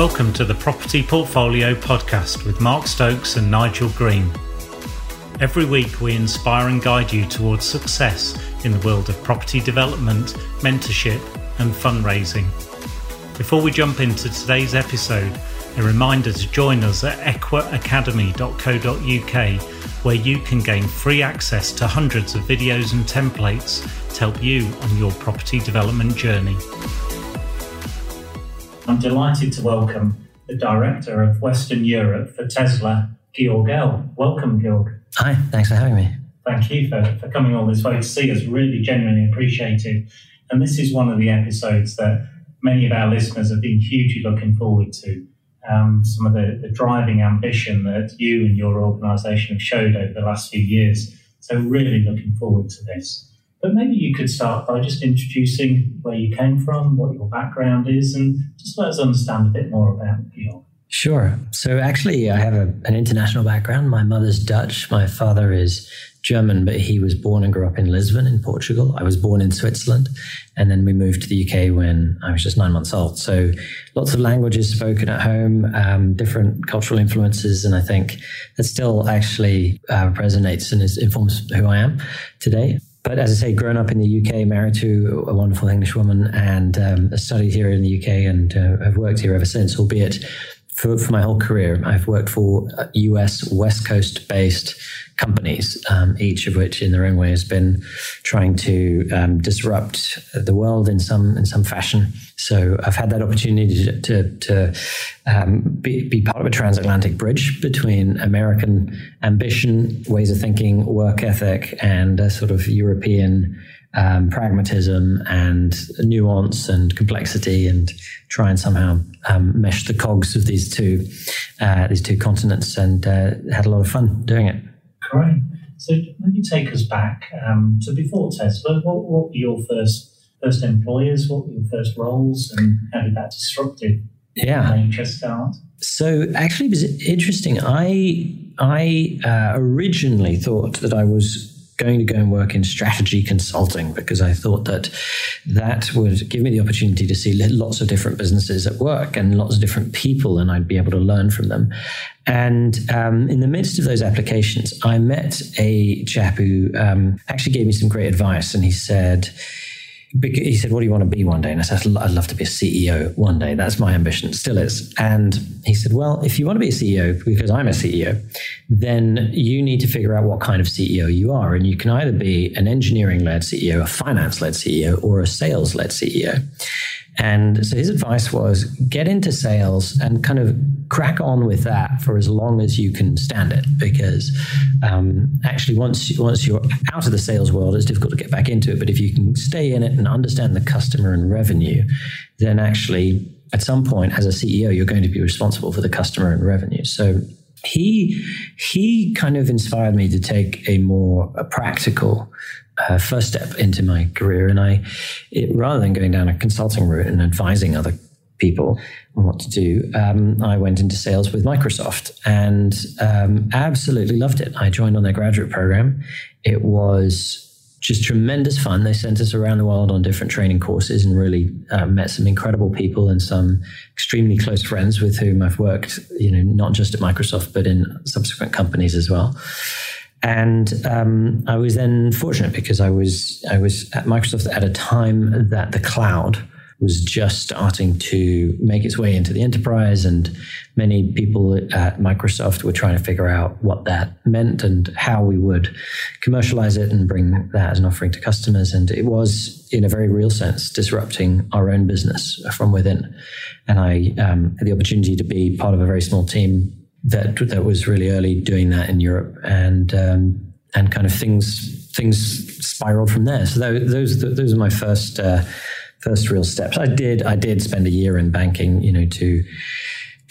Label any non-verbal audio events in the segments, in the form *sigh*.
Welcome to the Property Portfolio Podcast with Mark Stokes and Nigel Green. Every week, we inspire and guide you towards success in the world of property development, mentorship, and fundraising. Before we jump into today's episode, a reminder to join us at equiacademy.co.uk, where you can gain free access to hundreds of videos and templates to help you on your property development journey. I'm delighted to welcome the Director of Western Europe for Tesla, Georg Ell. Welcome, Georg. Hi, thanks for having me. Thank you for, for coming all this way to see us. Really genuinely appreciated. And this is one of the episodes that many of our listeners have been hugely looking forward to. Um, some of the, the driving ambition that you and your organisation have showed over the last few years. So, really looking forward to this. But maybe you could start by just introducing where you came from, what your background is, and just let us understand a bit more about you. Sure. So actually, I have a, an international background. My mother's Dutch. My father is German, but he was born and grew up in Lisbon in Portugal. I was born in Switzerland. And then we moved to the UK when I was just nine months old. So lots of languages spoken at home, um, different cultural influences. And I think that still actually uh, resonates and is, informs who I am today but as I say, grown up in the UK, married to a wonderful English woman, and um, studied here in the UK, and uh, I've worked here ever since. Albeit for, for my whole career, I've worked for US West Coast based companies, um, each of which, in their own way, has been trying to um, disrupt the world in some in some fashion. So I've had that opportunity to to, um, be, be part of a transatlantic bridge between American ambition, ways of thinking, work ethic, and a sort of European um, pragmatism and nuance and complexity, and try and somehow um, mesh the cogs of these two uh, these two continents, and uh, had a lot of fun doing it. Great. So let me take us back um, to before Tesla. What, what, were your first first employers? What were your first roles, and how did that disruptive yeah. start? So actually, it was interesting. I I uh, originally thought that I was going to go and work in strategy consulting because I thought that that would give me the opportunity to see lots of different businesses at work and lots of different people, and I'd be able to learn from them. And um, in the midst of those applications, I met a chap who um, actually gave me some great advice, and he said, he said, What do you want to be one day? And I said, I'd love to be a CEO one day. That's my ambition, still is. And he said, Well, if you want to be a CEO, because I'm a CEO, then you need to figure out what kind of CEO you are. And you can either be an engineering led CEO, a finance led CEO, or a sales led CEO. And so his advice was get into sales and kind of crack on with that for as long as you can stand it, because um, actually once once you're out of the sales world, it's difficult to get back into it. But if you can stay in it and understand the customer and revenue, then actually at some point as a CEO, you're going to be responsible for the customer and revenue. So he he kind of inspired me to take a more a practical uh, first step into my career. And I, it, rather than going down a consulting route and advising other people on what to do, um, I went into sales with Microsoft and um, absolutely loved it. I joined on their graduate program. It was just tremendous fun. They sent us around the world on different training courses and really uh, met some incredible people and some extremely close friends with whom I've worked, you know, not just at Microsoft, but in subsequent companies as well. And um, I was then fortunate because I was I was at Microsoft at a time that the cloud was just starting to make its way into the enterprise, and many people at Microsoft were trying to figure out what that meant and how we would commercialize it and bring that as an offering to customers. And it was, in a very real sense, disrupting our own business from within. And I um, had the opportunity to be part of a very small team that that was really early doing that in Europe, and um, and kind of things things spiraled from there. So those those are my first uh, first real steps. I did I did spend a year in banking, you know, to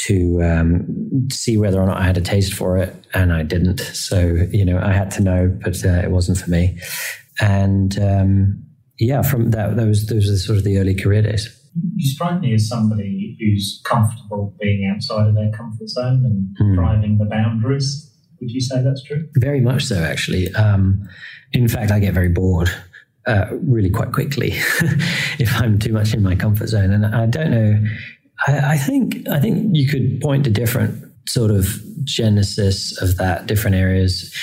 to um, see whether or not I had a taste for it, and I didn't. So you know, I had to know, but uh, it wasn't for me. And um, yeah, from that, those those are sort of the early career days you strike me as somebody who's comfortable being outside of their comfort zone and mm. driving the boundaries. Would you say that's true? Very much so, actually. Um, in fact, I get very bored uh, really quite quickly *laughs* if I'm too much in my comfort zone. And I don't know. I, I think I think you could point to different sort of genesis of that, different areas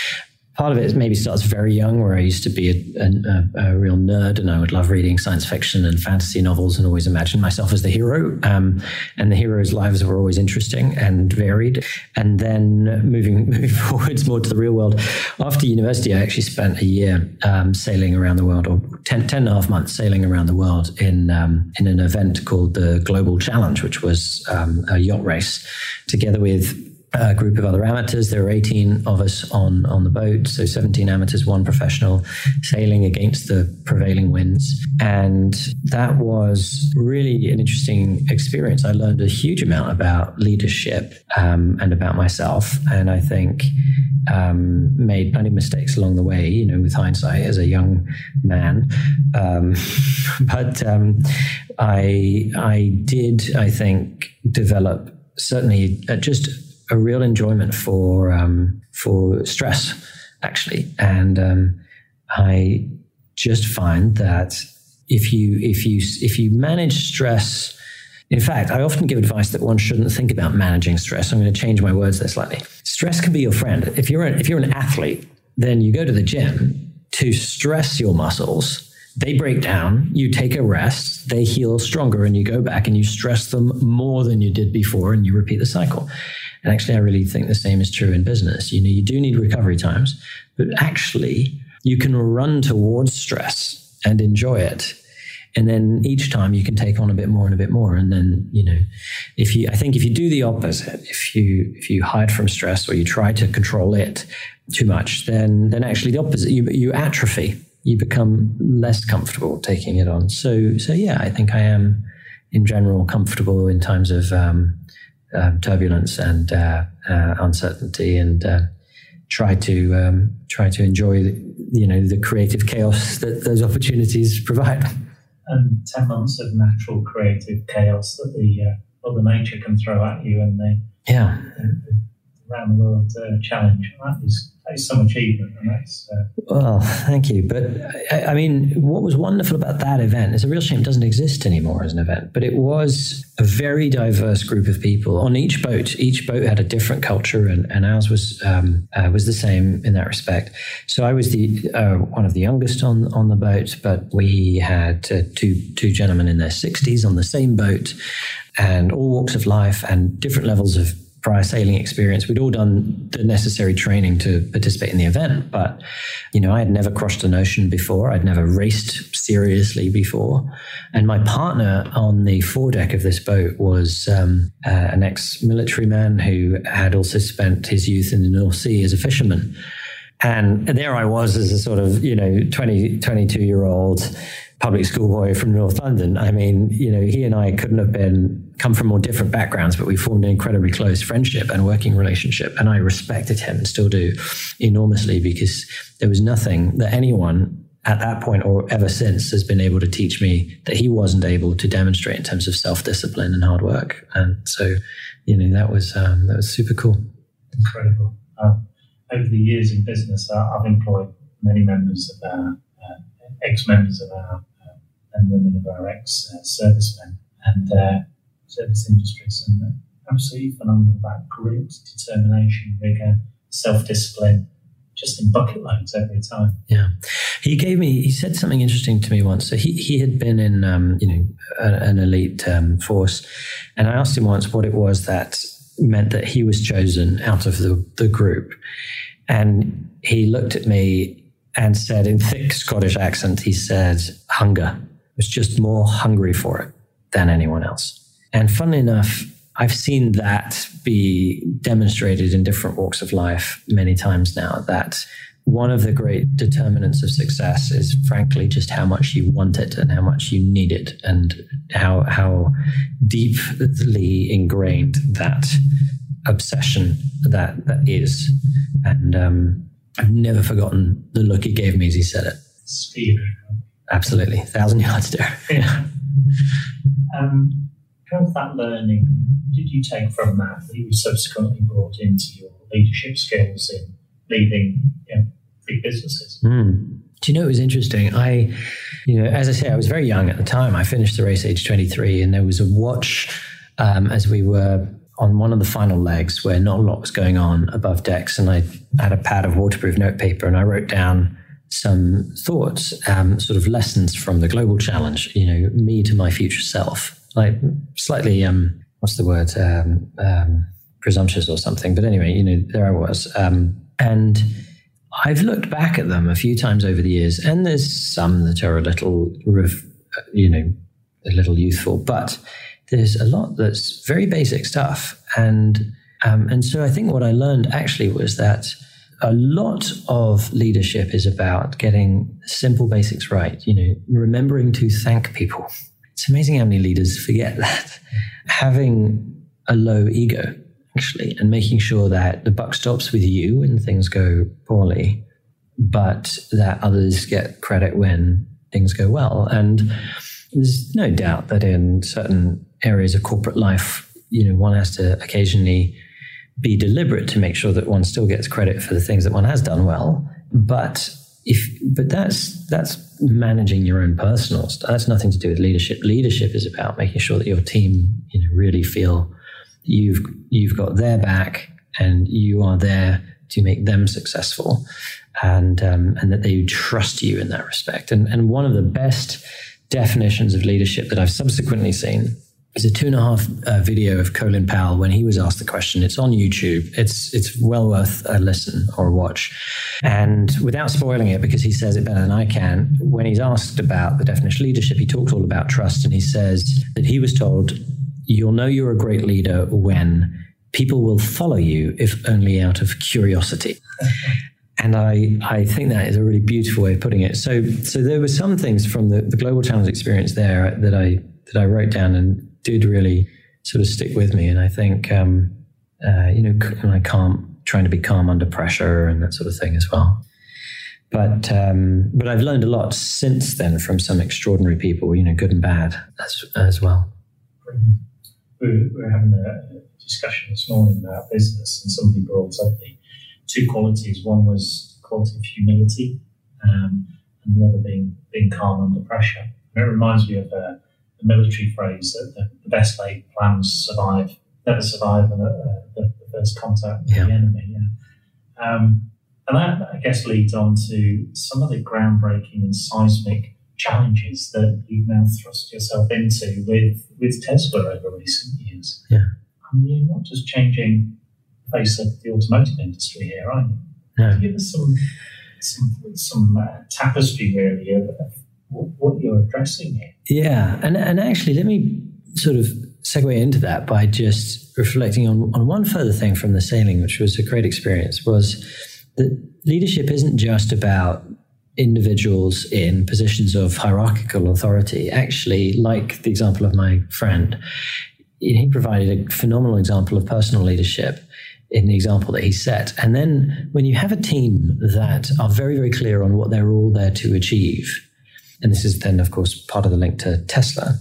part of it maybe starts very young, where I used to be a, a, a, real nerd and I would love reading science fiction and fantasy novels and always imagine myself as the hero. Um, and the heroes' lives were always interesting and varied. And then moving, *laughs* moving forwards more to the real world, after university, I actually spent a year um, sailing around the world, or 10, 10 and a half months sailing around the world in, um, in an event called the Global Challenge, which was um, a yacht race, together with a group of other amateurs. There were 18 of us on, on the boat, so 17 amateurs, one professional, sailing against the prevailing winds. And that was really an interesting experience. I learned a huge amount about leadership um, and about myself. And I think um, made plenty of mistakes along the way, you know, with hindsight as a young man. Um, *laughs* but um, I, I did, I think, develop certainly just a real enjoyment for um, for stress, actually, and um, I just find that if you if you if you manage stress. In fact, I often give advice that one shouldn't think about managing stress. I'm going to change my words there slightly. Stress can be your friend. If you're if you're an athlete, then you go to the gym to stress your muscles. They break down, you take a rest, they heal stronger, and you go back and you stress them more than you did before, and you repeat the cycle. And actually, I really think the same is true in business. You know, you do need recovery times, but actually, you can run towards stress and enjoy it. And then each time you can take on a bit more and a bit more. And then, you know, if you, I think if you do the opposite, if you, if you hide from stress or you try to control it too much, then, then actually the opposite, you, you atrophy, you become less comfortable taking it on. So, so yeah, I think I am in general comfortable in times of, um, um, turbulence and uh, uh, uncertainty, and uh, try to um, try to enjoy the, you know the creative chaos that those opportunities provide. And ten months of natural creative chaos that the uh, other nature can throw at you, and the yeah the, the world uh, challenge that is that is some achievement, and that's. Uh, well, thank you. But I, I, mean, what was wonderful about that event is a real shame it doesn't exist anymore as an event. But it was a very diverse group of people on each boat. Each boat had a different culture, and, and ours was um, uh, was the same in that respect. So I was the uh, one of the youngest on on the boat, but we had uh, two two gentlemen in their sixties on the same boat, and all walks of life and different levels of prior sailing experience. We'd all done the necessary training to participate in the event, but you know, I had never crossed an ocean before. I'd never raced seriously before, and my partner on the foredeck of this boat was um, uh, an ex-military man who had also spent his youth in the North Sea as a fisherman. And there I was as a sort of, you know, 20, 22 year old public school boy from North London. I mean, you know, he and I couldn't have been come from more different backgrounds, but we formed an incredibly close friendship and working relationship. And I respected him and still do enormously because there was nothing that anyone at that point or ever since has been able to teach me that he wasn't able to demonstrate in terms of self-discipline and hard work. And so, you know, that was um, that was super cool. Incredible. Um, over the years in business, uh, I've employed many members of our uh, ex-members of our uh, and women of our ex-servicemen, and uh, service industries and the absolutely phenomenal about grit, determination, rigor, self discipline, just in bucket loads every time. Yeah, he gave me. He said something interesting to me once. So he he had been in um, you know a, an elite um, force, and I asked him once what it was that meant that he was chosen out of the the group, and he looked at me and said in thick Scottish accent, he said, "Hunger." was just more hungry for it than anyone else. And funnily enough, I've seen that be demonstrated in different walks of life many times now that one of the great determinants of success is frankly just how much you want it and how much you need it and how how deeply ingrained that obsession that that is. And um, I've never forgotten the look he gave me as he said it. Steve. Absolutely. Thousand yards there. *laughs* Yeah. um, of that learning did you take from that that you subsequently brought into your leadership skills in leading you know, big businesses? Mm. Do you know it was interesting? I, you know, as I say, I was very young at the time. I finished the race age 23, and there was a watch um, as we were on one of the final legs where not a lot was going on above decks, and I had a pad of waterproof notepaper, and I wrote down some thoughts, um, sort of lessons from the global challenge. You know, me to my future self, like slightly, um, what's the word, um, um presumptuous or something. But anyway, you know, there I was, um, and I've looked back at them a few times over the years, and there's some that are a little, you know, a little youthful, but there's a lot that's very basic stuff. And um, and so I think what I learned actually was that a lot of leadership is about getting simple basics right. You know, remembering to thank people. It's amazing how many leaders forget *laughs* that. Having a low ego, actually, and making sure that the buck stops with you when things go poorly, but that others get credit when things go well. And there's no doubt that in certain areas of corporate life, you know, one has to occasionally be deliberate to make sure that one still gets credit for the things that one has done well. But if but that's that's managing your own personal stuff. That's nothing to do with leadership. Leadership is about making sure that your team, you know, really feel you've you've got their back and you are there to make them successful and um, and that they trust you in that respect. And and one of the best definitions of leadership that I've subsequently seen is a two and a half uh, video of Colin Powell when he was asked the question. It's on YouTube. It's it's well worth a listen or a watch. And without spoiling it, because he says it better than I can, when he's asked about the definition of leadership, he talks all about trust, and he says that he was told, "You'll know you're a great leader when people will follow you, if only out of curiosity." *laughs* And I, I think that is a really beautiful way of putting it. So, so there were some things from the, the global challenge experience there that I that I wrote down and did really sort of stick with me. And I think, um, uh, you know, like calm, trying to be calm under pressure and that sort of thing as well. But um, but I've learned a lot since then from some extraordinary people, you know, good and bad as as well. We were having a discussion this morning about business, and somebody brought up the two qualities. One was quality of humility, um, and the other being being calm under pressure. And it reminds me of a, a military phrase that the, the, best laid plans survive, never survive the, uh, the, the first contact with yeah. the enemy. Yeah. Um, and that, I guess, leads on to some of the groundbreaking and seismic challenges that you've now thrust yourself into with, with Tesla over recent years. Yeah. I mean, you're not just changing the face of the automotive industry here, are you? No. Give us some some, some uh, tapestry really of what you're addressing here. Yeah, and and actually, let me sort of segue into that by just reflecting on, on one further thing from the sailing, which was a great experience, was that leadership isn't just about individuals in positions of hierarchical authority. Actually, like the example of my friend, he provided a phenomenal example of personal leadership in the example that he set. And then when you have a team that are very, very clear on what they're all there to achieve, and this is then, of course, part of the link to Tesla,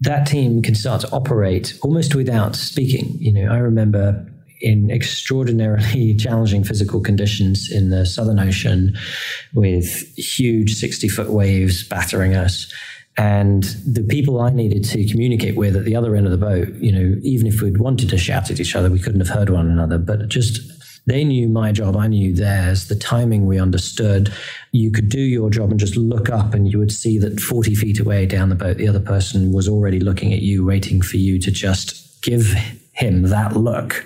that team can start to operate almost without speaking. You know, I remember in extraordinarily *laughs* challenging physical conditions in the Southern Ocean with huge 60 foot waves battering us and the people I needed to communicate with at the other end of the boat, you know, even if we'd wanted to shout at each other, we couldn't have heard one another. But just they knew my job, I knew theirs. The timing we understood. You could do your job and just look up, and you would see that 40 feet away down the boat, the other person was already looking at you, waiting for you to just give him that look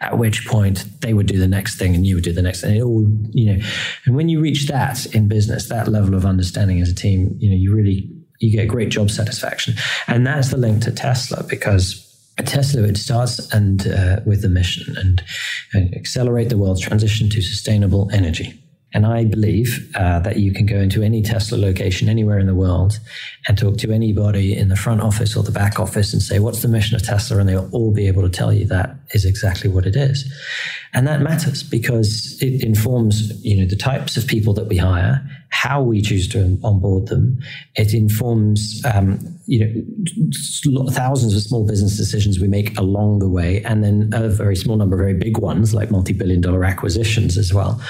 at which point they would do the next thing and you would do the next thing. It all, you know, and when you reach that in business, that level of understanding as a team, you know, you really you get great job satisfaction. And that's the link to Tesla because Tesla, it starts and uh, with the mission and, and, accelerate the world's transition to sustainable energy. And I believe uh, that you can go into any Tesla location anywhere in the world and talk to anybody in the front office or the back office and say, What's the mission of Tesla? And they'll all be able to tell you that is exactly what it is. And that matters because it informs you know, the types of people that we hire, how we choose to onboard them. It informs um, you know thousands of small business decisions we make along the way, and then a very small number of very big ones like multi-billion dollar acquisitions as well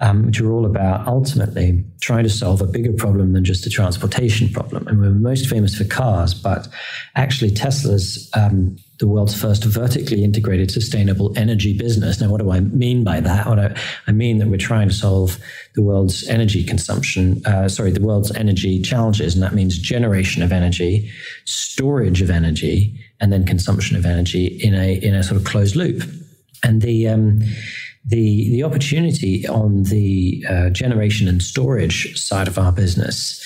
um, which are all about ultimately trying to solve a bigger problem than just a transportation problem. And we're most famous for cars, but actually Tesla's um, the world's first vertically integrated sustainable energy business. Now, what do I mean by that? What I, I mean that we're trying to solve the world's energy consumption, uh, sorry, the world's energy challenges, and that means generation of energy, storage of energy, and then consumption of energy in a in a sort of closed loop. And the um, the the opportunity on the uh, generation and storage side of our business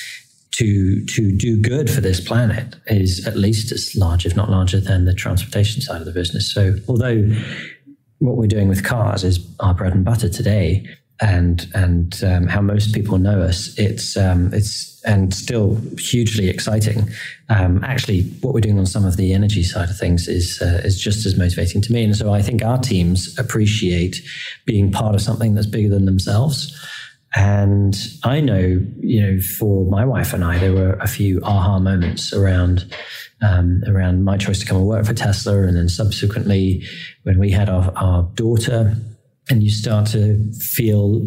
to to do good for this planet is at least as large, if not larger, than the transportation side of the business. So, although what we're doing with cars is our bread and butter today, and and um, how most people know us, it's um, it's and still hugely exciting. Um, actually, what we're doing on some of the energy side of things is uh, is just as motivating to me. And so, I think our teams appreciate being part of something that's bigger than themselves. And I know, you know, for my wife and I, there were a few aha moments around um, around my choice to come and work for Tesla, and then subsequently when we had our, our daughter, and you start to feel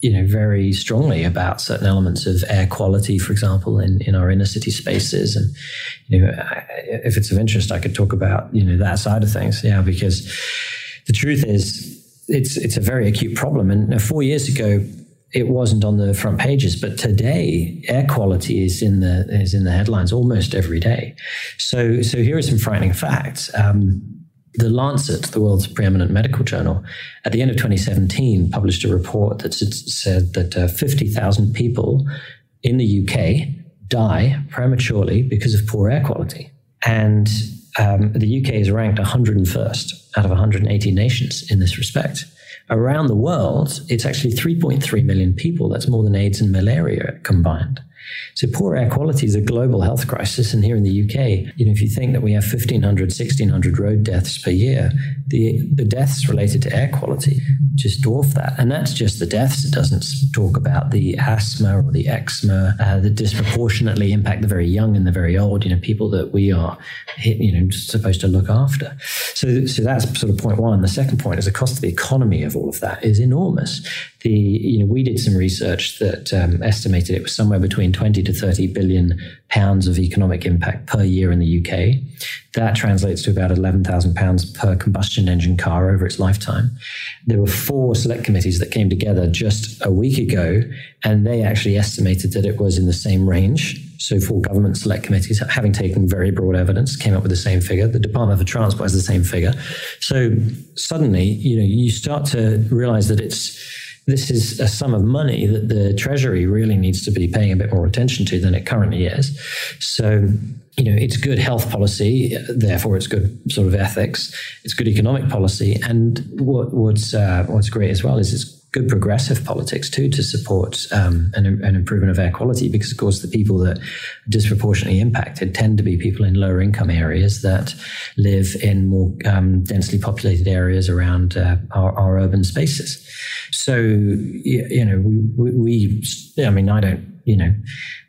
you know very strongly about certain elements of air quality for example in, in our inner city spaces. And you know if it's of interest i could talk about you know that side of things. Yeah because the truth is it's it's a very acute problem. And four years ago it wasn't on the front pages, but today air quality is in the is in the headlines almost every day. So so here are some frightening facts. Um, the Lancet, the world's preeminent medical journal, at the end of 2017 published a report that said that uh, 50,000 people in the UK die prematurely because of poor air quality. And um, the UK is ranked 101st out of 180 nations in this respect. Around the world, it's actually 3.3 million people. That's more than AIDS and malaria combined. So poor air quality is a global health crisis. And here in the UK, you know, if you think that we have 1,500, 1,600 road deaths per year, the, the deaths related to air quality just dwarf that. And that's just the deaths. It doesn't talk about the asthma or the eczema uh, that disproportionately impact the very young and the very old, you know, people that we are, you know, supposed to look after. So, so that's sort of point one. The second point is the cost of the economy of all of that is enormous. The, you know, we did some research that um, estimated it was somewhere between 20 to 30 billion pounds of economic impact per year in the UK. That translates to about 11,000 pounds per combustion engine car over its lifetime. There were four select committees that came together just a week ago, and they actually estimated that it was in the same range. So, four government select committees, having taken very broad evidence, came up with the same figure. The Department for Transport has the same figure. So, suddenly, you know, you start to realize that it's this is a sum of money that the Treasury really needs to be paying a bit more attention to than it currently is. So, you know, it's good health policy, therefore it's good sort of ethics. It's good economic policy, and what, what's uh, what's great as well is it's good progressive politics too to support um, an, an, improvement of air quality because of course the people that are disproportionately impacted tend to be people in lower income areas that live in more um, densely populated areas around uh, our, our, urban spaces. So you know we, we, we i mean i don't you know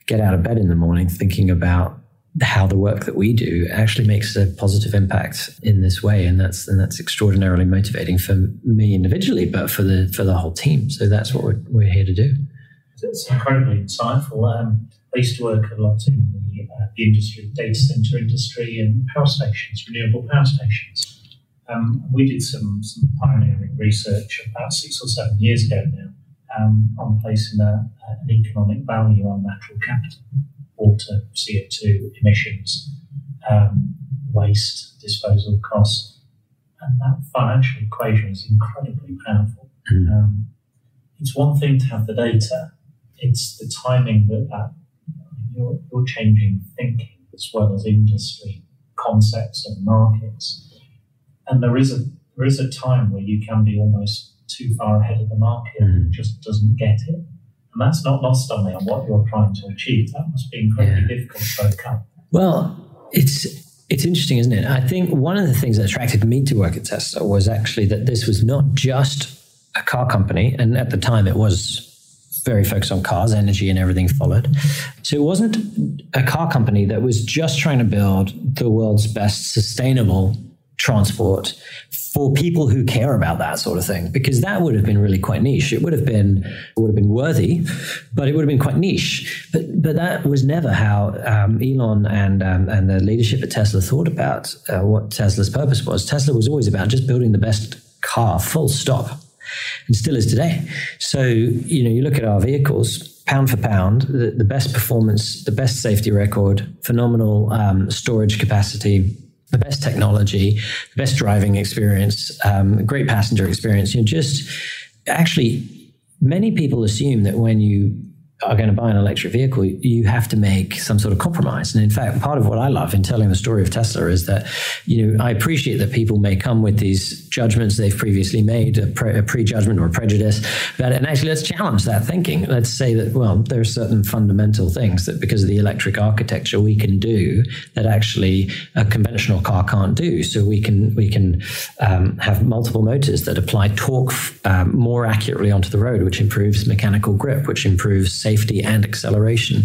get out of bed in the morning thinking about how the work that we do actually makes a positive impact in this way. And that's and that's extraordinarily motivating for me individually but for the for the whole team. So that's what we're, we're here to do. It's incredibly insightful. Um, I used to work a lot in the, uh, the industry data center industry and power stations renewable power stations. Um, we did some, some pioneering research about six or seven years ago now um, on placing a, an economic value on natural capital water, CO2 emissions, um, waste disposal costs. And that financial equation is incredibly powerful. Mm. Um, it's one thing to have the data, it's the timing that, that you're, you're changing thinking as well as industry concepts and markets. And there is a there is a time where you can be almost too far ahead of the market mm. and just doesn't get it. And that's not lost on me on what you're trying to achieve. That must be incredibly yeah. difficult to overcome. Well, it's it's interesting, isn't it? I think one of the things that attracted me to work at Tesla was actually that this was not just a car company, and at the time it was very focused on cars, energy, and everything followed. So it wasn't a car company that was just trying to build the world's best sustainable transport for people who care about that sort of thing because that would have been really quite niche. It would have been it would have been worthy but it would have been quite niche. But but that was never how um, Elon and um, and the leadership at Tesla thought about uh, what Tesla's purpose was. Tesla was always about just building the best car full stop and still is today. So you know you look at our vehicles pound for pound, the, the, best performance, the best safety record, phenomenal um, storage capacity, the best technology, the best driving experience, um, great passenger experience. You know, just actually, many people assume that when you are going to buy an electric vehicle, you have to make some sort of compromise. And in fact, part of what I love in telling the story of Tesla is that, you know, I appreciate that people may come with these judgments they've previously made, a, pre- a prejudgment or a prejudice it. And actually, let's challenge that thinking. Let's say that, well, there are certain fundamental things that because of the electric architecture we can do that actually a conventional car can't do. So we can, we can um, have multiple motors that apply torque um, more accurately onto the road, which improves mechanical grip, which improves safety and acceleration.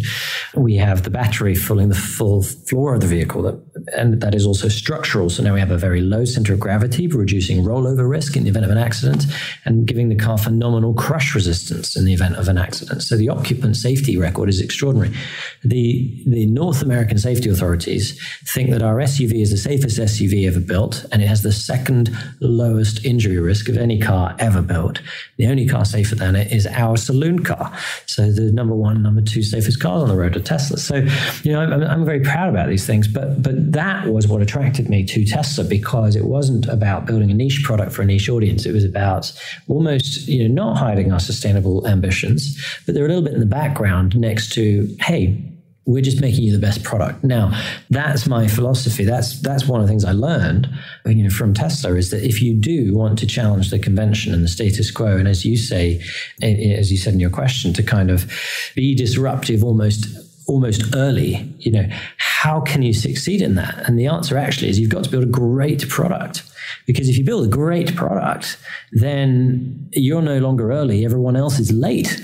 We have the battery filling the full floor of the vehicle, that, and that is also structural. So now we have a very low center of gravity, reducing rollover risk in the event of an accident, and giving the car phenomenal crush resistance in the event of an accident. So the occupant safety record is extraordinary. The the North American safety authorities think that our SUV is the safest SUV ever built, and it has the second lowest injury risk of any car ever built. The only car safer than it is our saloon car. So the number one, number two safest cars on the road are Tesla. So, you know, I'm, I'm very proud about these things. But but that was what attracted me to Tesla because it wasn't about building a niche product for a niche audience. It was about almost you know not hiding our sustainable ambitions, but they're a little bit in the background next to hey we're just making you the best product. Now, that's my philosophy. That's that's one of the things I learned, you know, from Tesla is that if you do want to challenge the convention and the status quo, and as you say, as you said in your question, to kind of be disruptive almost almost early, you know, how can you succeed in that? And the answer actually is you've got to build a great product. Because if you build a great product, then you're no longer early, everyone else is late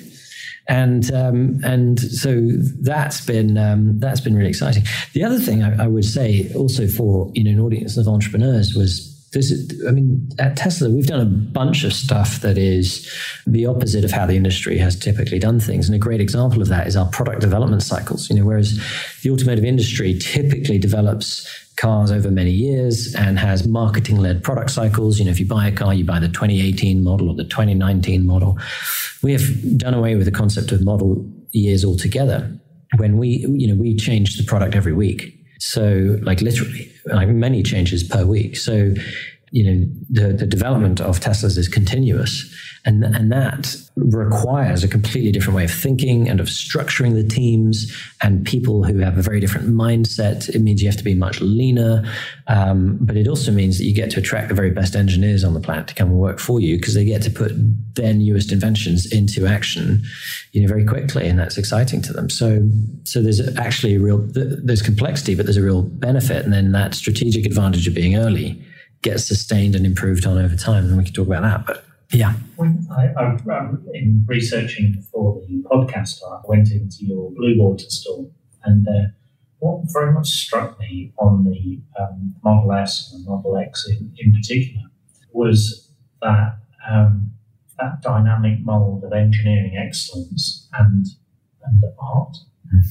and um, and so that's been um, that's been really exciting. The other thing I, I, would say also for you know an audience of entrepreneurs was. This, I mean, at Tesla, we've done a bunch of stuff that is the opposite of how the industry has typically done things. And a great example of that is our product development cycles. You know, whereas the automotive industry typically develops cars over many years and has marketing led product cycles. You know, if you buy a car, you buy the 2018 model or the 2019 model. We have done away with the concept of model years altogether when we, you know, we change the product every week. So, like literally, like many changes per week. So, you know, the, the development of Teslas is continuous. And, and that requires a completely different way of thinking and of structuring the teams and people who have a very different mindset. It means you have to be much leaner, um, but it also means that you get to attract the very best engineers on the planet to come and work for you because they get to put their newest inventions into action, you know, very quickly, and that's exciting to them. So, so there's actually a real there's complexity, but there's a real benefit, and then that strategic advantage of being early gets sustained and improved on over time. And we can talk about that, but yeah. I, I, in researching for the podcast, I went into your Bluewater store, and uh, what very much struck me on the um, Model S and the Model X in, in particular was that um, that dynamic mold of engineering excellence and and art. Mm.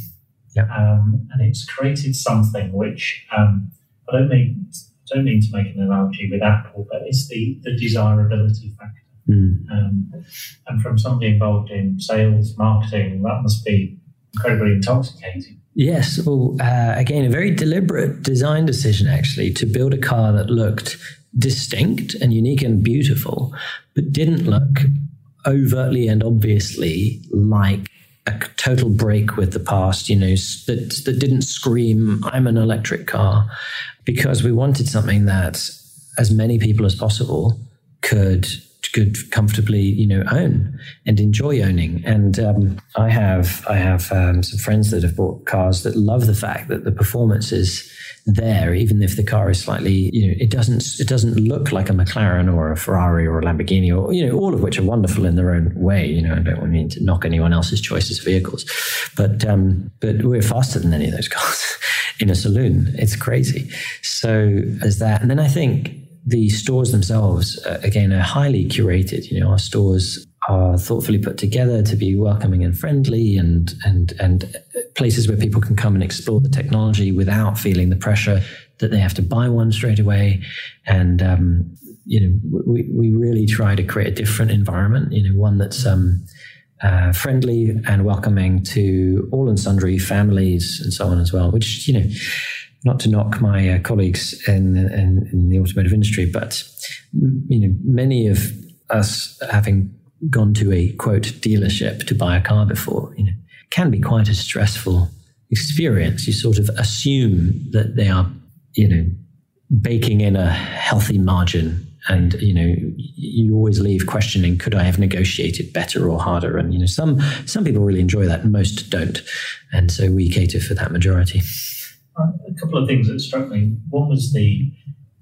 Yeah. Um, and it's created something which um, I don't mean don't mean to make an analogy with Apple, but it's the, the desirability factor. Mm. Um, and from somebody involved in sales, marketing, that must be incredibly intoxicating. Yes. Well, uh, again, a very deliberate design decision, actually, to build a car that looked distinct and unique and beautiful, but didn't look overtly and obviously like a total break with the past, you know, that, that didn't scream, I'm an electric car, because we wanted something that as many people as possible could could comfortably, you know, own and enjoy owning. And um, I have I have um, some friends that have bought cars that love the fact that the performance is there, even if the car is slightly, you know, it doesn't it doesn't look like a McLaren or a Ferrari or a Lamborghini or you know, all of which are wonderful in their own way. You know, I don't mean to knock anyone else's choices of vehicles, but um, but we're faster than any of those *laughs* cars in a saloon. It's crazy. So as that, and then I think the stores themselves, uh, again, are highly curated. You know, our stores are thoughtfully put together to be welcoming and friendly, and and and places where people can come and explore the technology without feeling the pressure that they have to buy one straight away. And um, you know, we we really try to create a different environment. You know, one that's um, uh, friendly and welcoming to all and sundry families and so on as well. Which you know not to knock my uh, colleagues in, in, in, the automotive industry, but you know, many of us having gone to a quote dealership to buy a car before, you know, can be quite a stressful experience. You sort of assume that they are, you know, baking in a healthy margin and you know you always leave questioning could i have negotiated better or harder? And you know some some people really enjoy that most don't. And so we cater for that majority a couple of things that struck me. One was the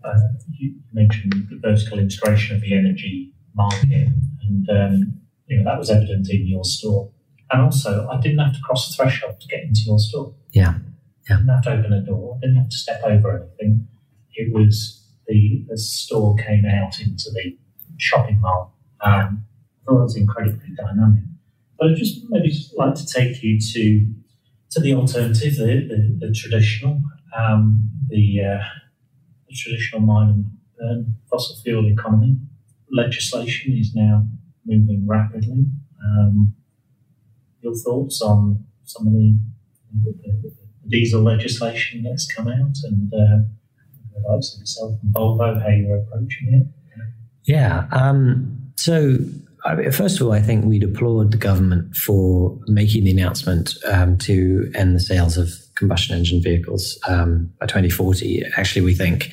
uh, you mentioned the vertical integration of the energy market, and um, you know that was evident in your store. And also, I didn't have to cross a threshold to get into your store. Yeah, yeah. I didn't have to open a door. I didn't have to step over anything. It was the the store came out into the shopping mall. Um, I thought it was incredibly dynamic. But I'd just maybe just like to take you to to the alternative, the, the, the traditional, um, the, uh, the, traditional mine and burn fossil fuel economy. Legislation is now moving rapidly. Um, your thoughts on some of the, diesel legislation that's come out and uh, the likes of yourself and Volvo, how you're approaching it? Yeah. Um, so first of all, I think we'd applaud the government for making the announcement um, to end the sales of combustion engine vehicles um, by 2040. Actually, we think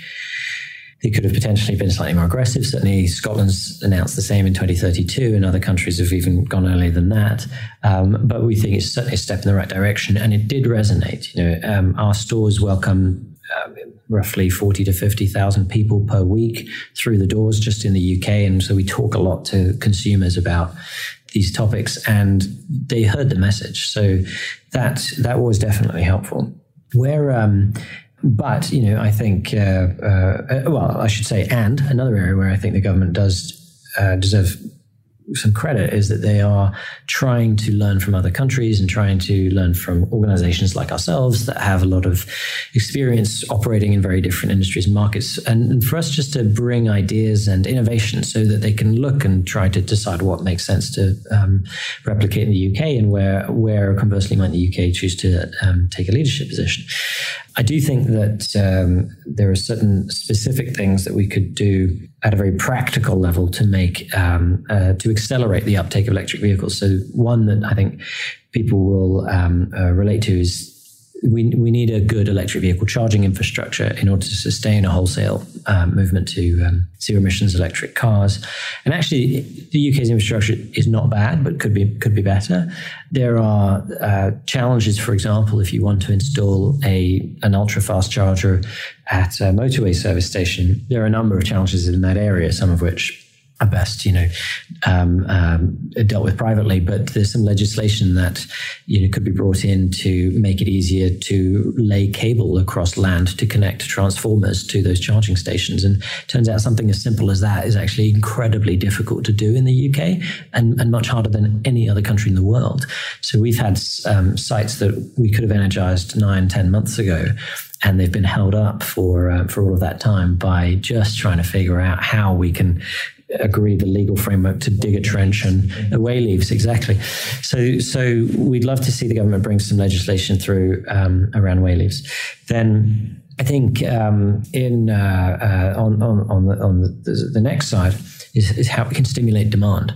they could have potentially been slightly more aggressive. Certainly, Scotland's announced the same in 2032, and other countries have even gone earlier than that. Um, but we think it's certainly a step in the right direction, and it did resonate. You know, um, our stores welcome uh, roughly 40 to 50,000 people per week through the doors just in the UK. And so we talk a lot to consumers about these topics and they heard the message. So that, that was definitely helpful. Where, um, but, you know, I think, uh, uh, well, I should say, and another area where I think the government does uh, deserve some credit is that they are trying to learn from other countries and trying to learn from organizations like ourselves that have a lot of experience operating in very different industries and markets. And, and for us just to bring ideas and innovation so that they can look and try to decide what makes sense to um, replicate in the UK and where, where conversely might the UK choose to um, take a leadership position. I do think that um, there are certain specific things that we could do at a very practical level to make um, uh, to accelerate the uptake of electric vehicles. So one that I think people will um, uh, relate to is we, we need a good electric vehicle charging infrastructure in order to sustain a wholesale um, movement to um, zero emissions electric cars. And actually, the UK's infrastructure is not bad, but could be could be better. There are uh, challenges, for example, if you want to install a an ultra fast charger at a motorway service station. There are a number of challenges in that area, some of which best, you know, um, um, dealt with privately. But there's some legislation that you know could be brought in to make it easier to lay cable across land to connect transformers to those charging stations. And turns out something as simple as that is actually incredibly difficult to do in the UK and, and much harder than any other country in the world. So we've had um, sites that we could have energized nine, ten months ago and they've been held up for uh, for all of that time by just trying to figure out how we can agree the legal framework to dig a trench and wayleaves exactly. So, so we'd love to see the government bring some legislation through um, around wayleaves. Then I think um, in uh, uh, on on on the, on the, the next side is, is how we can stimulate demand.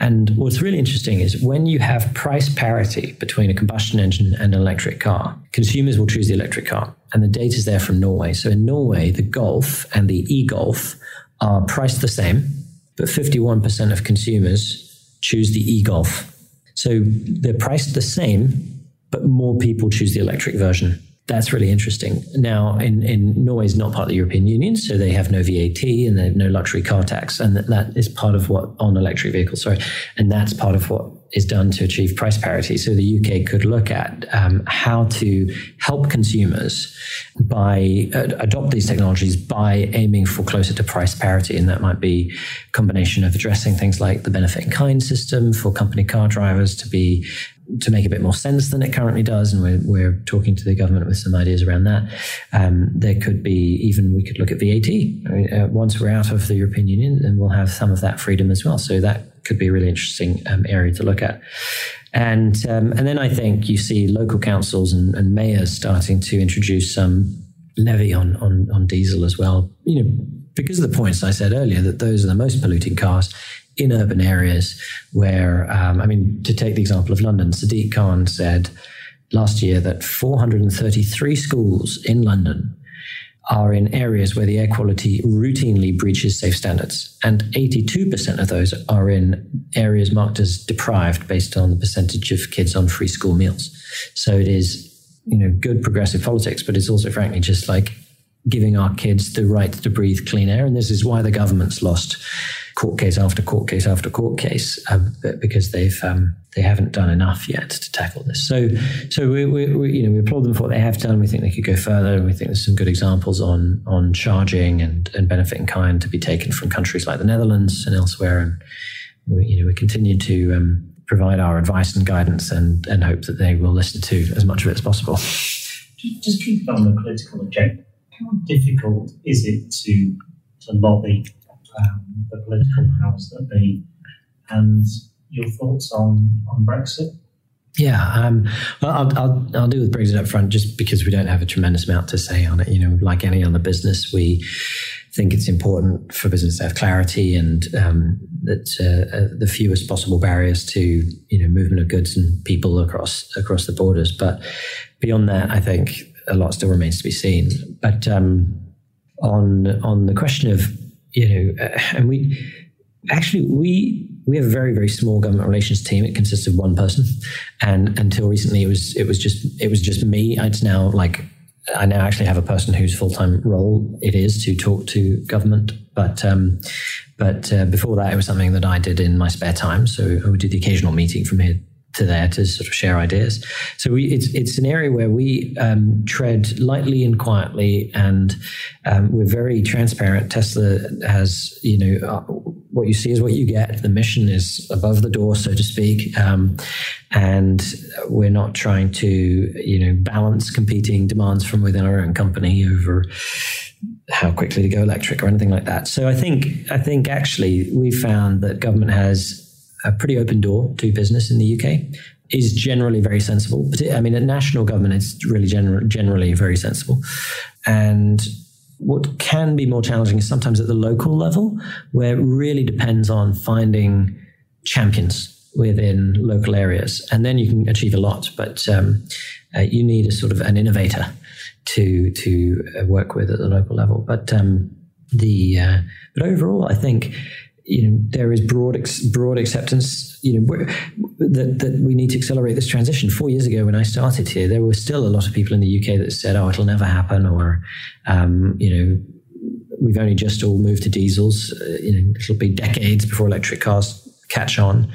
And what's really interesting is when you have price parity between a combustion engine and an electric car, consumers will choose the electric car. And the data is there from Norway. So in Norway, the Golf and the e Golf are priced the same but 51% of consumers choose the e-golf. So they're priced the same, but more people choose the electric version. That's really interesting. Now, in, in Norway is not part of the European Union, so they have no VAT and they have no luxury car tax, and that, that is part of what on electric vehicles. Sorry, and that's part of what is done to achieve price parity. So the UK could look at um, how to help consumers by uh, adopt these technologies by aiming for closer to price parity, and that might be a combination of addressing things like the benefit in kind system for company car drivers to be to make a bit more sense than it currently does, and we're, we're talking to the government with some ideas around that. Um, there could be even we could look at VAT. I mean, uh, once we're out of the European Union, then we'll have some of that freedom as well. So that could be a really interesting um, area to look at. And um, and then I think you see local councils and, and mayors starting to introduce some levy on, on on diesel as well. You know, because of the points I said earlier that those are the most polluting cars in urban areas where, um, I mean, to take the example of London, Sadiq Khan said last year that 433 schools in London are in areas where the air quality routinely breaches safe standards. And 82% of those are in areas marked as deprived based on the percentage of kids on free school meals. So it is, you know, good progressive politics, but it's also frankly just like giving our kids the right to breathe clean air. And this is why the government's lost court case after court case after court case uh, because they've um, they haven't done enough yet to tackle this. So so we, we, we, you know we applaud them for what they have done. We think they could go further, and we think there's some good examples on on charging and and benefit in kind to be taken from countries like the Netherlands and elsewhere. And we, you know we continue to um, provide our advice and guidance and and hope that they will listen to as much of it as possible. Just, just keep on the political agenda. How difficult is it to to lobby um, the political powers that be, and your thoughts on on Brexit. Yeah, um, I'll, I'll, I'll do with Brexit up front just because we don't have a tremendous amount to say on it. You know, like any other business, we think it's important for business to have clarity and um, that uh, uh, the fewest possible barriers to you know movement of goods and people across across the borders. But beyond that, I think a lot still remains to be seen. But um, on on the question of you know, uh, and we actually we we have a very very small government relations team. It consists of one person, and until recently it was it was just it was just me. It's now like I now actually have a person whose full time role it is to talk to government, but. Um, but uh, before that, it was something that I did in my spare time. So I would do the occasional meeting from here to there to sort of share ideas. So we, it's it's an area where we um, tread lightly and quietly, and um, we're very transparent. Tesla has, you know, uh, what you see is what you get. The mission is above the door, so to speak, um, and we're not trying to, you know, balance competing demands from within our own company over how quickly to go electric or anything like that. So I think I think actually we found that government has a pretty open door to business in the UK is generally very sensible. I mean, at national government, it's really gener- generally very sensible. And what can be more challenging is sometimes at the local level, where it really depends on finding champions within local areas, and then you can achieve a lot. But um, uh, you need a sort of an innovator to to uh, work with at the local level. But um, the uh, but overall, I think you know there is broad broad acceptance you know that that we need to accelerate this transition. Four years ago when I started here there were still a lot of people in the UK that said oh it'll never happen or um, you know we've only just all moved to diesels uh, you know it'll be decades before electric cars catch on.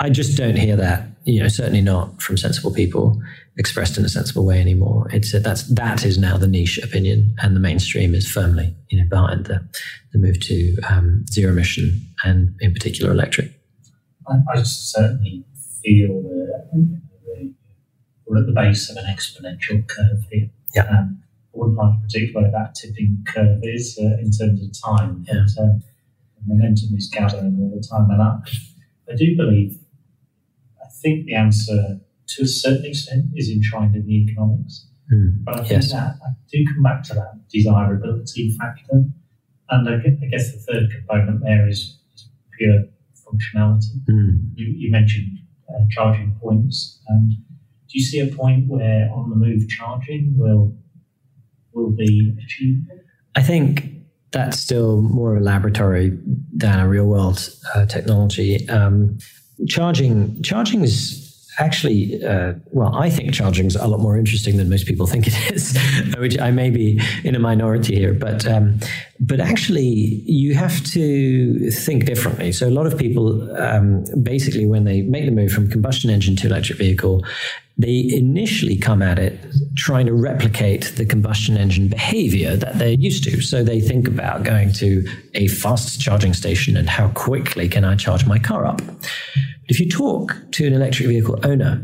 I just don't hear that you know certainly not from sensible people expressed in a sensible way anymore. It's a, that's that is now the niche opinion, and the mainstream is firmly you know behind the the move to um, zero emission and in particular electric. I, I certainly feel that we're at the base of an exponential curve here. Yeah. Um, I wouldn't like to predict where that tipping curve is uh, in terms of time, yeah. but uh, momentum is gathering all the time. And I, I do believe, think the answer to a certain extent is enshrined in the economics. Mm, but I think yes. that I do come back to that desirability factor. And I guess the third component there is, is pure functionality. Mm. You, you, mentioned uh, charging points. And do you see a point where on the move charging will will be achieved? I think that's still more of a laboratory than a real world uh, technology. Um, charging charging is actually, uh, well, I think charging is a lot more interesting than most people think it is, *laughs* which I may be in a minority here, but um, but actually, you have to think differently. So a lot of people, um, basically, when they make the move from combustion engine to electric vehicle, they initially come at it trying to replicate the combustion engine behavior that they're used to. So they think about going to a fast charging station and how quickly can I charge my car up. If you talk to an electric vehicle owner,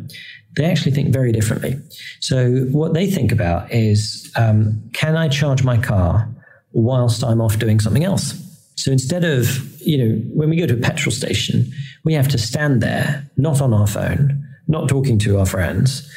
they actually think very differently. So, what they think about is um, can I charge my car whilst I'm off doing something else? So, instead of, you know, when we go to a petrol station, we have to stand there, not on our phone, not talking to our friends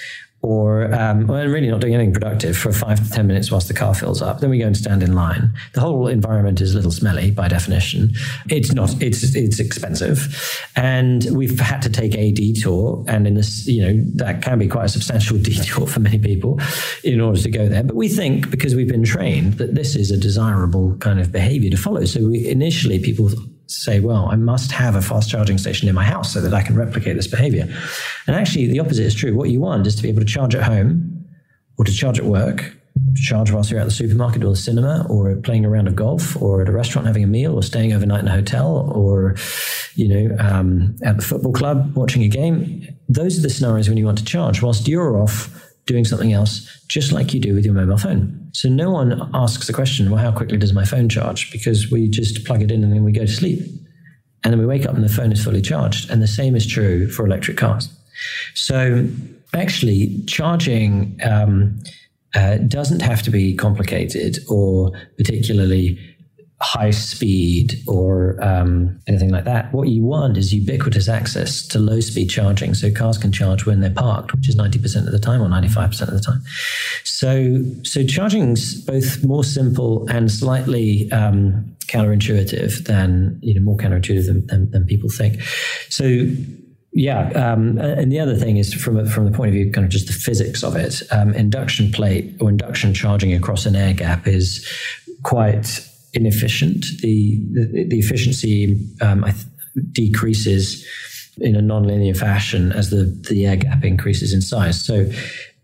or um, well, really not doing anything productive for five to ten minutes whilst the car fills up. Then we go and stand in line. The whole environment is a little smelly by definition. It's not. It's it's expensive, and we've had to take a detour. And in this, you know, that can be quite a substantial *laughs* detour for many people in order to go there. But we think because we've been trained that this is a desirable kind of behavior to follow. So we, initially, people say, well, I must have a fast charging station in my house so that I can replicate this behavior. And actually, the opposite is true. What you want is to be able to charge at home or to charge at work, or to charge whilst you're at the supermarket or the cinema or playing a round of golf or at a restaurant having a meal or staying overnight in a hotel or, you know, um, at the football club watching a game. Those are the scenarios when you want to charge whilst you're off doing something else, just like you do with your mobile phone. So no one asks the question, well, how quickly does my phone charge? Because we just plug it in and then we go to sleep. And then we wake up and the phone is fully charged. And the same is true for electric cars. So actually, charging um, uh, doesn't have to be complicated or particularly high speed or um, anything like that. What you want is ubiquitous access to low speed charging so cars can charge when they're parked, which is 90% of the time or 95% of the time. So, so charging's both more simple and slightly um, counterintuitive than, you know, more counterintuitive than, than, than people think. So, yeah, um, and the other thing is from from the point of view, kind of just the physics of it. Um, induction plate or induction charging across an air gap is quite inefficient. The the, the efficiency um, th- decreases in a nonlinear fashion as the the air gap increases in size. So.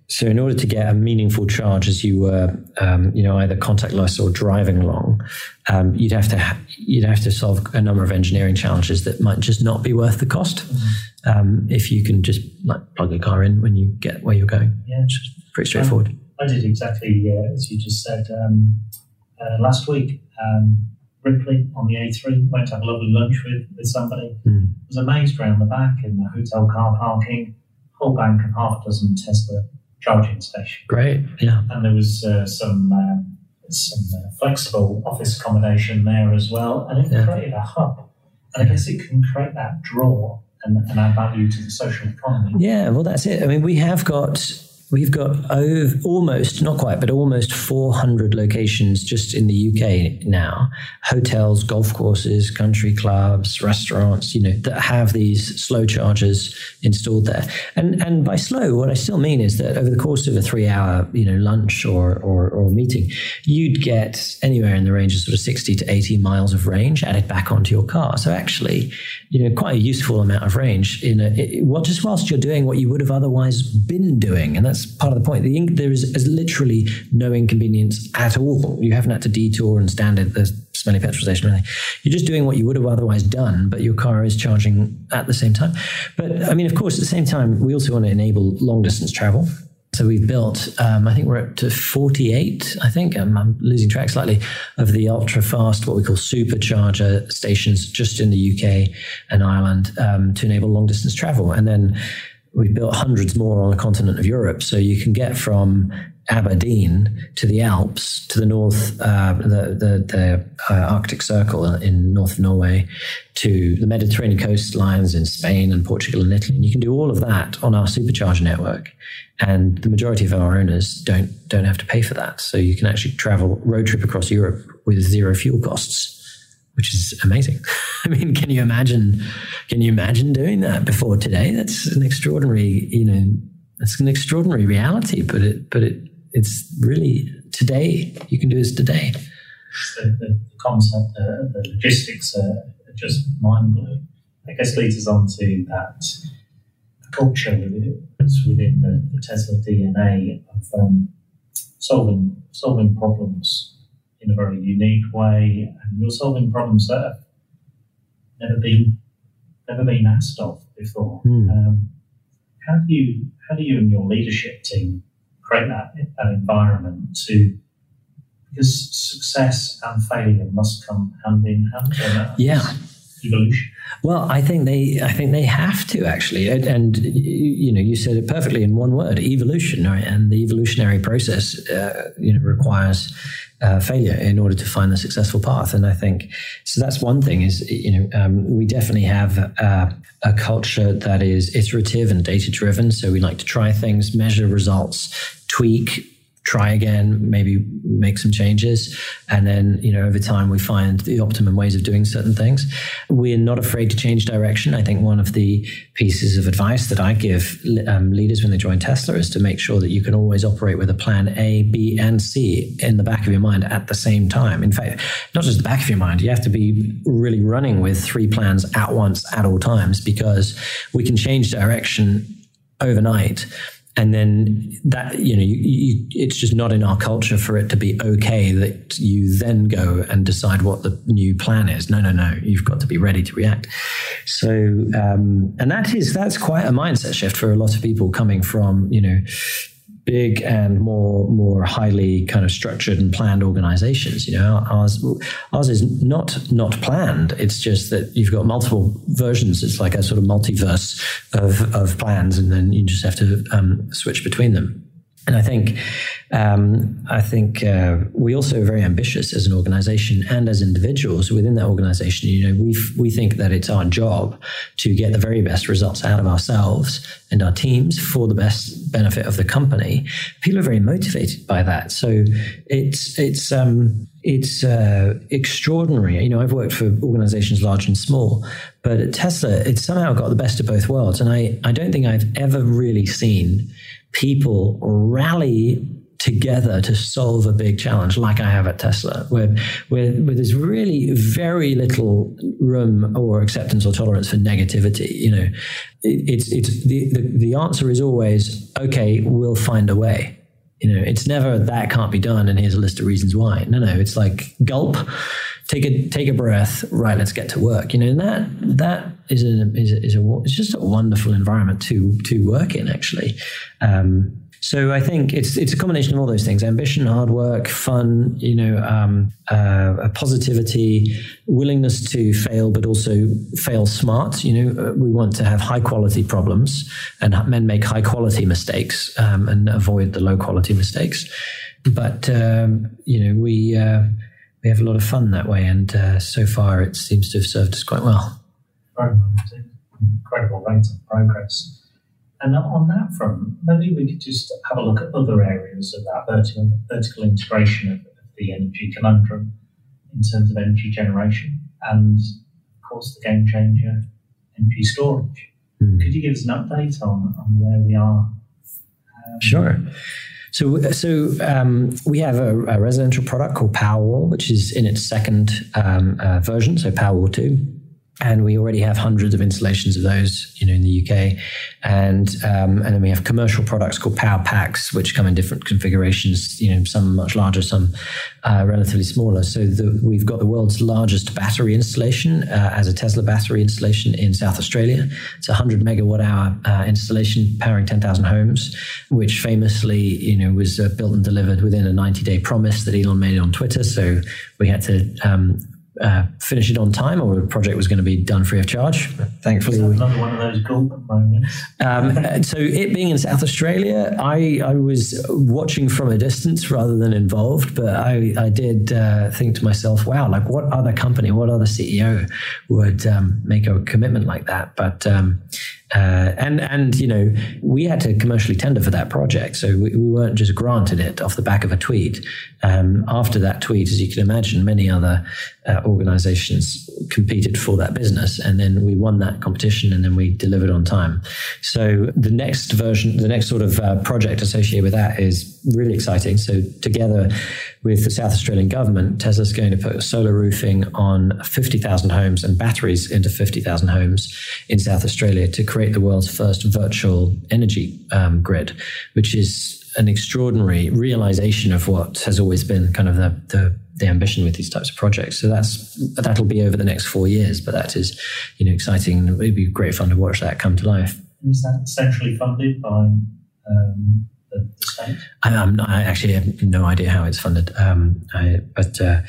So, in order to get a meaningful charge as you were, um, you know, either contactless or driving along, um, you'd have to ha- you'd have to solve a number of engineering challenges that might just not be worth the cost. Mm-hmm. Um, if you can just like plug a car in when you get where you're going, yeah, it's pretty straightforward. I did exactly uh, as you just said um, uh, last week um, Ripley on the A3. Went to have a lovely lunch with, with somebody. Mm. Was amazed around the back in the hotel car parking, whole bank of half a dozen Tesla charging stations. Great, yeah. And there was uh, some um, some uh, flexible office accommodation there as well, and it yeah. created a hub. And I guess it can create that draw and, and add value to the social economy. Yeah, well, that's it. I mean, we have got We've got almost, not quite, but almost 400 locations just in the UK now. Hotels, golf courses, country clubs, restaurants, you know, that have these slow chargers installed there. And and by slow, what I still mean is that over the course of a three hour, you know, lunch or, or, or meeting, you'd get anywhere in the range of sort of 60 to 80 miles of range added back onto your car. So actually, you know, quite a useful amount of range in a, it, just whilst you're doing what you would have otherwise been doing. And that's that's part of the point. The, there is, is, literally no inconvenience at all. You haven't had to detour and stand at the smelly petrol station. Or You're just doing what you would have otherwise done, but your car is charging at the same time. But I mean, of course, at the same time, we also want to enable long distance travel. So we've built, um, I think we're up to 48, I think, I'm losing track slightly, of the ultra fast, what we call supercharger stations just in the UK and Ireland um, to enable long distance travel. And then We've built hundreds more on the continent of Europe. So you can get from Aberdeen to the Alps, to the north, uh, the, the, the uh, Arctic Circle in north Norway, to the Mediterranean coastlines in Spain and Portugal and Italy. And you can do all of that on our supercharger network. And the majority of our owners don't, don't have to pay for that. So you can actually travel road trip across Europe with zero fuel costs which is amazing. *laughs* I mean, can you imagine? Can you imagine doing that before today? That's an extraordinary, you know, that's an extraordinary reality. But it, but it, it's really today. You can do this today. the, the, the concept, uh, the logistics are, are just mind blowing. I guess leads us on to that culture that's within the, the Tesla DNA of um, solving solving problems in a very unique way, and you're solving problems that have never been never been asked of before. Mm. Um, how do you how do you and your leadership team create that, that environment to because success and failure must come hand in hand. Yeah. Evolution. Well, I think they, I think they have to actually, and, and, you know, you said it perfectly in one word: evolution. Right? And the evolutionary process, uh, you know, requires uh, failure in order to find the successful path. And I think so. That's one thing. Is you know, um, we definitely have uh, a culture that is iterative and data driven. So we like to try things, measure results, tweak try again, maybe make some changes. And then, you know, over time we find the optimum ways of doing certain things. We're not afraid to change direction. I think one of the pieces of advice that I give um, leaders when they join Tesla is to make sure that you can always operate with a plan A, B, and C in the back of your mind at the same time. In fact, not just the back of your mind, you have to be really running with three plans at once at all times because we can change direction overnight and then that you know you, you, it's just not in our culture for it to be okay that you then go and decide what the new plan is. No no no. You've got to be ready to react. So um, and that is that's quite a mindset shift for a lot of people coming from you know big and more more highly kind of structured and planned organizations. You know, ours ours is not not planned. It's just that you've got multiple versions. It's like a sort of multiverse of of plans, and then you just have to um, switch between them. And I think, um, I think uh, we also are very ambitious as an organization and as individuals within that organization. You know, we we think that it's our job to get the very best results out of ourselves and our teams for the best benefit of the company. People are very motivated by that, so it's it's um, it's uh, extraordinary. You know, I've worked for organizations large and small, but at Tesla, it's somehow got the best of both worlds, and I I don't think I've ever really seen people rally together to solve a big challenge like I have at Tesla, where, where, where there's really very little room or acceptance or tolerance for negativity. You know, it, it's, it's the, the, the answer is always, okay, we'll find a way. You know, it's never that can't be done and here's a list of reasons why. No, no, it's like gulp, take a take a breath, right, let's get to work. You know, and that that is a is a, is a it's just a wonderful environment to to work in actually. Um, so I think it's it's a combination of all those things: ambition, hard work, fun, you know, um, uh, positivity, willingness to fail, but also fail smart. You know, uh, we want to have high quality problems, and men make high quality mistakes um, and avoid the low quality mistakes. But um, you know, we uh, we have a lot of fun that way, and uh, so far it seems to have served us quite well. Incredible rate of progress. And on that front, maybe we could just have a look at other areas of that vertical, vertical integration of, of the energy conundrum in terms of energy generation and, of course, the game changer, energy storage. Mm. Could you give us an update on, on where we are? Um, sure. So, so um, we have a, a, residential product called Powerwall, which is in its second um, uh, version, so Powerwall 2 and we already have hundreds of installations of those, you know, in the UK, and um, and then we have commercial products called Power Packs, which come in different configurations. You know, some much larger, some uh, relatively smaller. So the, we've got the world's largest battery installation uh, as a Tesla battery installation in South Australia. It's a hundred megawatt hour uh, installation powering ten thousand homes, which famously, you know, was uh, built and delivered within a ninety day promise that Elon made on Twitter. So we had to um, uh, finish it on time, or the project was going to be done free of charge. Thankfully, another one of those golden moments. um, so, it being in South Australia, I, I was watching from a distance rather than involved, but I, I did uh, think to myself, "Wow, like what other company, what other CEO would um, make a commitment like that?" But um, uh, and and you know we had to commercially tender for that project, so we, we weren't just granted it off the back of a tweet. Um, after that tweet, as you can imagine, many other uh, organizations competed for that business, and then we won that competition, and then we delivered on time. So the next version, the next sort of uh, project associated with that is really exciting. So together with the South Australian government, Tesla's going to put solar roofing on 50,000 homes and batteries into 50,000 homes in South Australia to create the world's first virtual energy um, grid, which is an extraordinary realization of what has always been kind of the, the, the ambition with these types of projects. So that's that'll be over the next four years, but that is you know exciting. It'd be great fun to watch that come to life. Is that centrally funded by um, the, the state? I, am I actually have no idea how it's funded, um, I, but uh,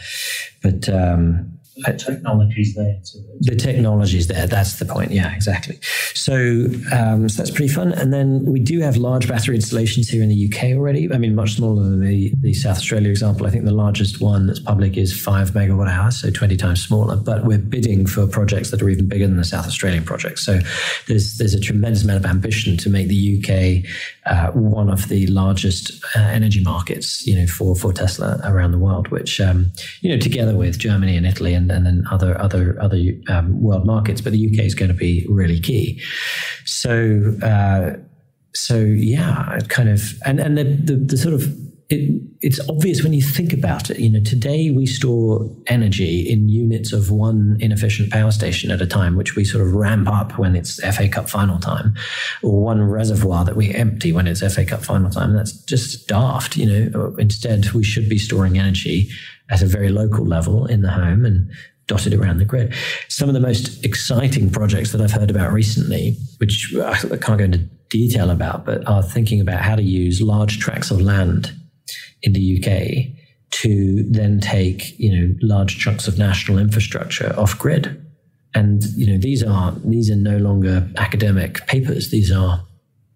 but um, the technology's there. To, the technology's there. That's the point. Yeah, exactly. So, um, so that's pretty fun. And then we do have large battery installations here in the UK already. I mean, much smaller than the, the South Australia example. I think the largest one that's public is five megawatt hours, so 20 times smaller. But we're bidding for projects that are even bigger than the South Australian projects. So there's there's a tremendous amount of ambition to make the UK uh, one of the largest uh, energy markets, you know, for for Tesla around the world. Which um, you know, together with Germany and Italy and and, then other other other um, world markets. But the UK is going to be really key. So uh, so yeah, kind of and and the, the, the sort of it, it's obvious when you think about it. You know, today we store energy in units of one inefficient power station at a time, which we sort of ramp up when it's FA Cup final time, or one reservoir that we empty when it's FA Cup final time. That's just daft. You know, instead we should be storing energy at a very local level in the home and dotted around the grid. Some of the most exciting projects that I've heard about recently, which I can't go into detail about, but are thinking about how to use large tracts of land in the UK to then take, you know, large chunks of national infrastructure off grid. And, you know, these are these are no longer academic papers. These are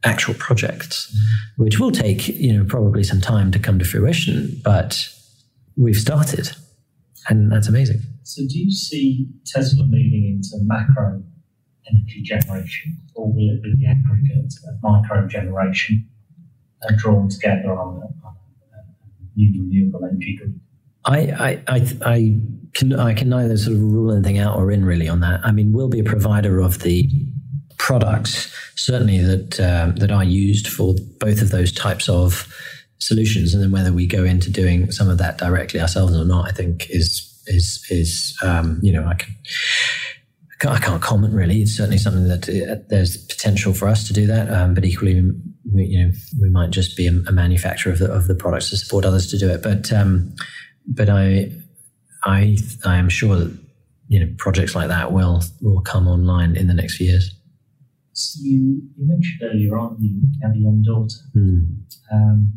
actual projects, which will take, you know, probably some time to come to fruition, but we've started, and that's amazing. So, do you see Tesla moving into macro energy generation, or will it be the aggregate of micro generation and drawn together on a, on new renewable energy grid? I, I, I, I, can I can neither sort of rule anything out or in really on that. I mean, we'll be a provider of the products certainly that um, that are used for both of those types of solutions, and then whether we go into doing some of that directly ourselves or not, I think is is is um, you know I can. I can't comment really. It's certainly something that uh, there's potential for us to do that, um, but equally, we, you know, we might just be a, a, manufacturer of the of the products to support others to do it. But um, but I I I am sure that you know projects like that will will come online in the next few years. So you, you mentioned earlier on you have a young daughter. Mm. Um,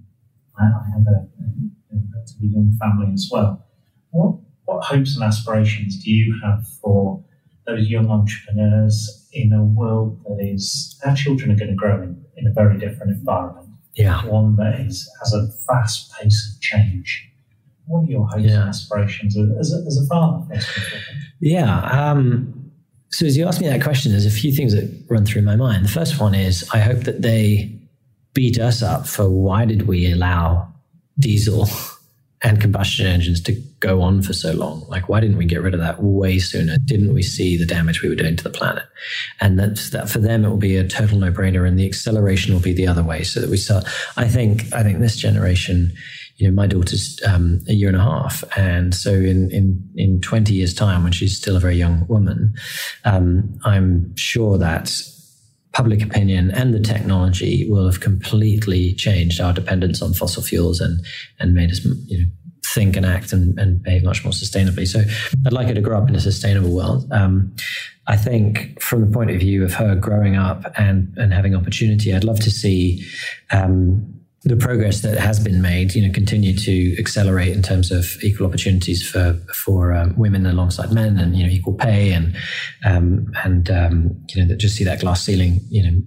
I, I have a, a relatively young family as well. What, what hopes and aspirations do you have for those young entrepreneurs in a world that is, our children are going to grow in, in a very different environment? Yeah. One that is, has a fast pace of change. What are your hopes yeah. and aspirations as a, as a father? Yeah. Um, so as you ask me that question, there's a few things that run through my mind. The first one is I hope that they beat us up for why did we allow diesel and combustion engines to go on for so long? Like, why didn't we get rid of that way sooner? Didn't we see the damage we were doing to the planet? And that's that for them, it will be a total no brainer, and the acceleration will be the other way. So that we start. I think. I think this generation. You know, my daughter's um, a year and a half, and so in in in twenty years' time, when she's still a very young woman, um, I'm sure that public opinion and the technology will have completely changed our dependence on fossil fuels and and made us you know think and act and, and behave much more sustainably. So I'd like her to grow up in a sustainable world. Um, I think from the point of view of her growing up and and having opportunity, I'd love to see um, the progress that has been made, you know, continue to accelerate in terms of equal opportunities for for um, women alongside men, and you know, equal pay, and um, and um, you know, just see that glass ceiling, you know,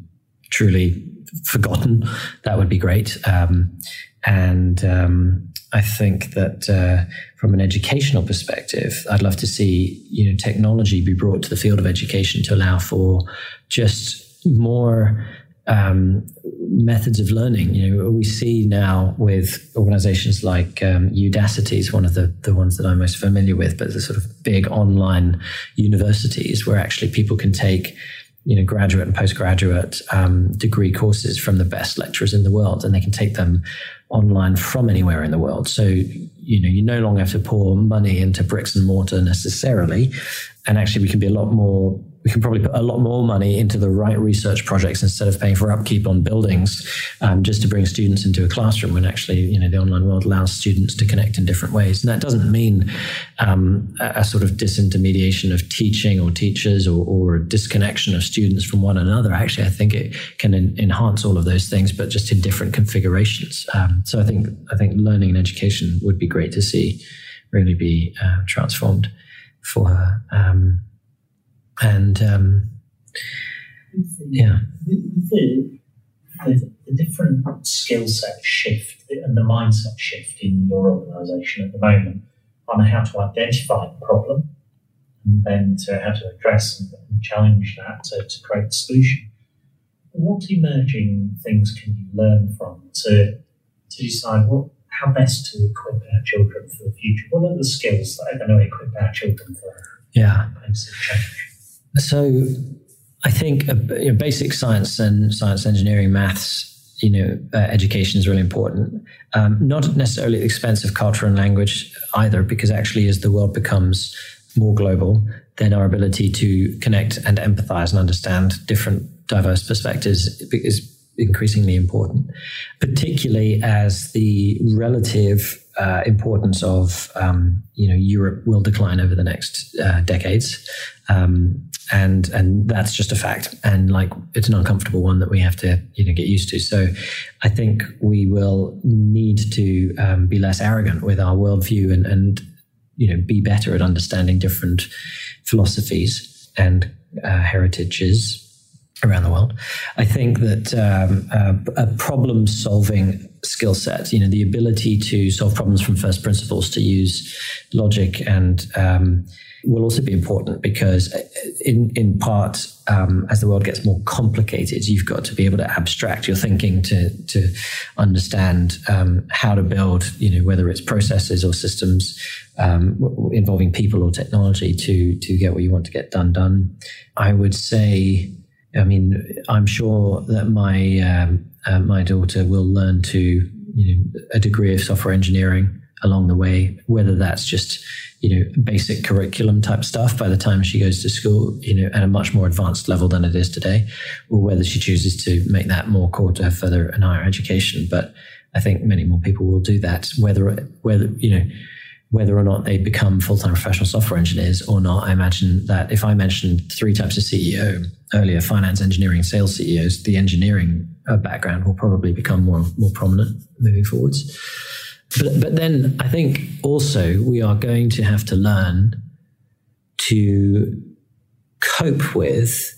truly forgotten. That would be great. Um, and um, I think that uh, from an educational perspective, I'd love to see you know technology be brought to the field of education to allow for just more um, methods of learning. You know, we see now with organizations like um, Udacity is one of the, the ones that I'm most familiar with, but the sort of big online universities where actually people can take you know graduate and postgraduate um, degree courses from the best lecturers in the world, and they can take them online from anywhere in the world. So you know you no longer have to pour money into bricks and mortar necessarily, and actually we can be a lot more we can probably put a lot more money into the right research projects instead of paying for upkeep on buildings um, just to bring students into a classroom when actually you know the online world allows students to connect in different ways. And that doesn't mean um, a, a, sort of disintermediation of teaching or teachers or, or, a disconnection of students from one another. Actually i think it can en- enhance all of those things but just in different configurations. Um, so i think i think learning and education would be great to see really be uh, transformed for her. Um, and um, yeah, the, the, the different skill set shift and the mindset shift in your organisation at the moment on how to identify the problem and then to how to address and, challenge that to, to create a solution. What emerging things can you learn from to to decide what how best to equip our children for the future? What are the skills that are going to equip our children for yeah. change? So I think uh, basic science and science engineering, maths, you know, uh, education is really important. Um, not necessarily at the expense of culture and language either, because actually, as the world becomes more global, then our ability to connect and empathize and understand different diverse perspectives is increasingly important, particularly as the relative uh, importance of um, you know Europe will decline over the next uh, decades, um, and and that's just a fact. And like it's an uncomfortable one that we have to you know get used to. So I think we will need to um, be less arrogant with our worldview and and you know be better at understanding different philosophies and uh, heritages around the world. I think that um, a problem solving skill set, you know, the ability to solve problems from first principles, to use logic and um, will also be important because uh, in in part um, as the world gets more complicated you've got to be able to abstract your thinking to to understand um, how to build you know whether it's processes or systems um, involving people or technology to to get what you want to get done done. I would say I mean, I'm sure that my um, uh, my daughter will learn to you know a degree of software engineering along the way, whether that's just you know basic curriculum type stuff by the time she goes to school, you know, at a much more advanced level than it is today, or whether she chooses to make that more core to her further and higher education. But I think many more people will do that, whether whether you know whether or not they become full-time professional software engineers or not. I imagine that if I mentioned three types of CEO earlier, finance, engineering, sales CEOs, the engineering background will probably become more more prominent moving forwards. But but then I think also we are going to have to learn to cope with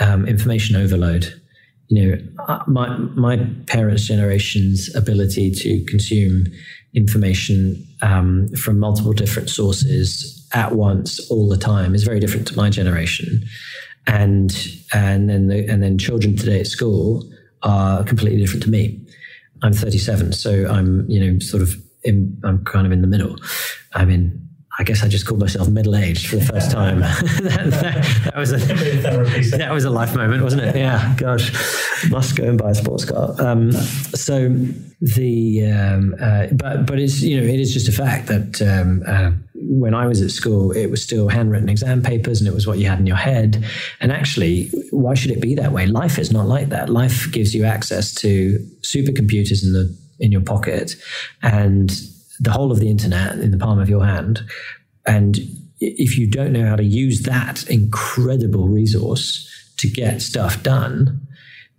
um, information overload. You know, uh, my my parents' generation's ability to consume information um, from multiple different sources at once all the time is very different to my generation and and then the, and then children today at school are completely different to me i'm 37 so i'm you know sort of in, i'm kind of in the middle i mean I guess I just called myself middle aged for the first time. that, *laughs* that, that, was a that was a life moment, wasn't it? Yeah, gosh, must go and buy a sports car. Um, so the um, uh, but but it's you know it is just a fact that um, uh, when I was at school, it was still handwritten exam papers, and it was what you had in your head. And actually, why should it be that way? Life is not like that. Life gives you access to supercomputers in the in your pocket, and the whole of the internet in the palm of your hand. And if you don't know how to use that incredible resource to get stuff done,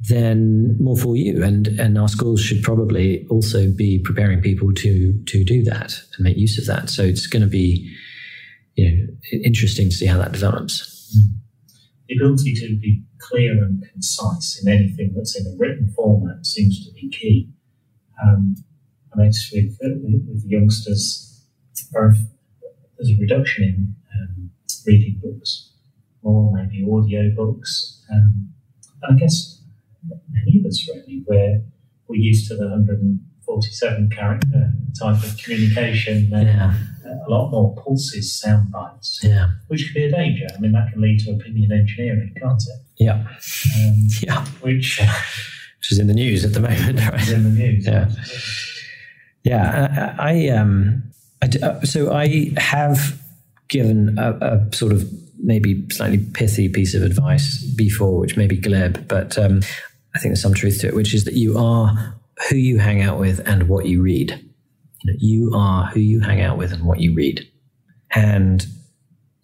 then more for you. And and our schools should probably also be preparing people to to do that and make use of that. So it's going to be you know interesting to see how that develops. The ability to be clear and concise in anything that's in a written format seems to be key. Um, I noticed with, with, the youngsters, there's a reduction in um, reading books, more maybe audio books. Um, and I guess many of us really, where we're used to the 147 character type of communication, yeah. a lot more pulses, sound bites, yeah. which can be a danger. I mean, that can lead to opinion engineering, can't it? Yeah. Um, yeah. Which, *laughs* which is in the news at the moment, right? in the news. Yeah. Yeah, I, I um, I, uh, so I have given a, a, sort of maybe slightly pithy piece of advice before, which may be glib, but um, I think there's some truth to it, which is that you are who you hang out with and what you read. You are who you hang out with and what you read. And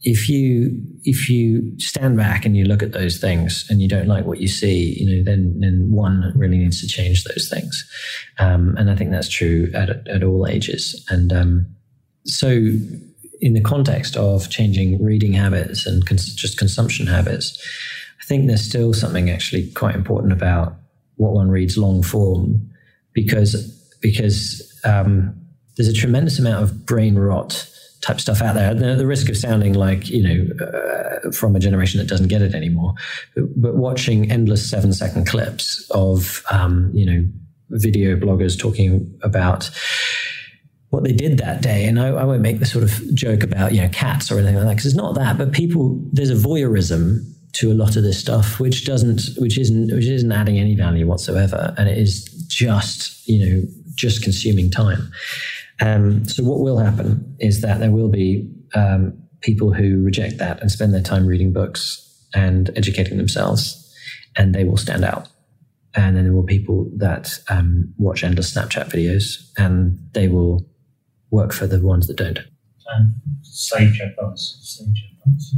if you if you stand back and you look at those things and you don't like what you see, you know, then then one really needs to change those things, um, and I think that's true at at all ages. And um, so, in the context of changing reading habits and cons- just consumption habits, think there's still something actually quite important about what one reads long form, because because um, there's a tremendous amount of brain rot type stuff out there. The, the risk of sounding like you know uh, from a generation that doesn't get it anymore, but, but watching endless seven second clips of um, you know video bloggers talking about what they did that day. And I, I, won't make the sort of joke about you know cats or anything like that because it's not that. But people, there's a voyeurism to a lot of this stuff which doesn't, which isn't, which isn't adding any value whatsoever, and it is just you know just consuming time. Um, so what will happen is that there will be um, people who reject that and spend their time reading books and educating themselves, and they will stand out. And then there will be people that um, watch endless Snapchat videos, and they will work for the ones that don't. And sage advice. Sage advice.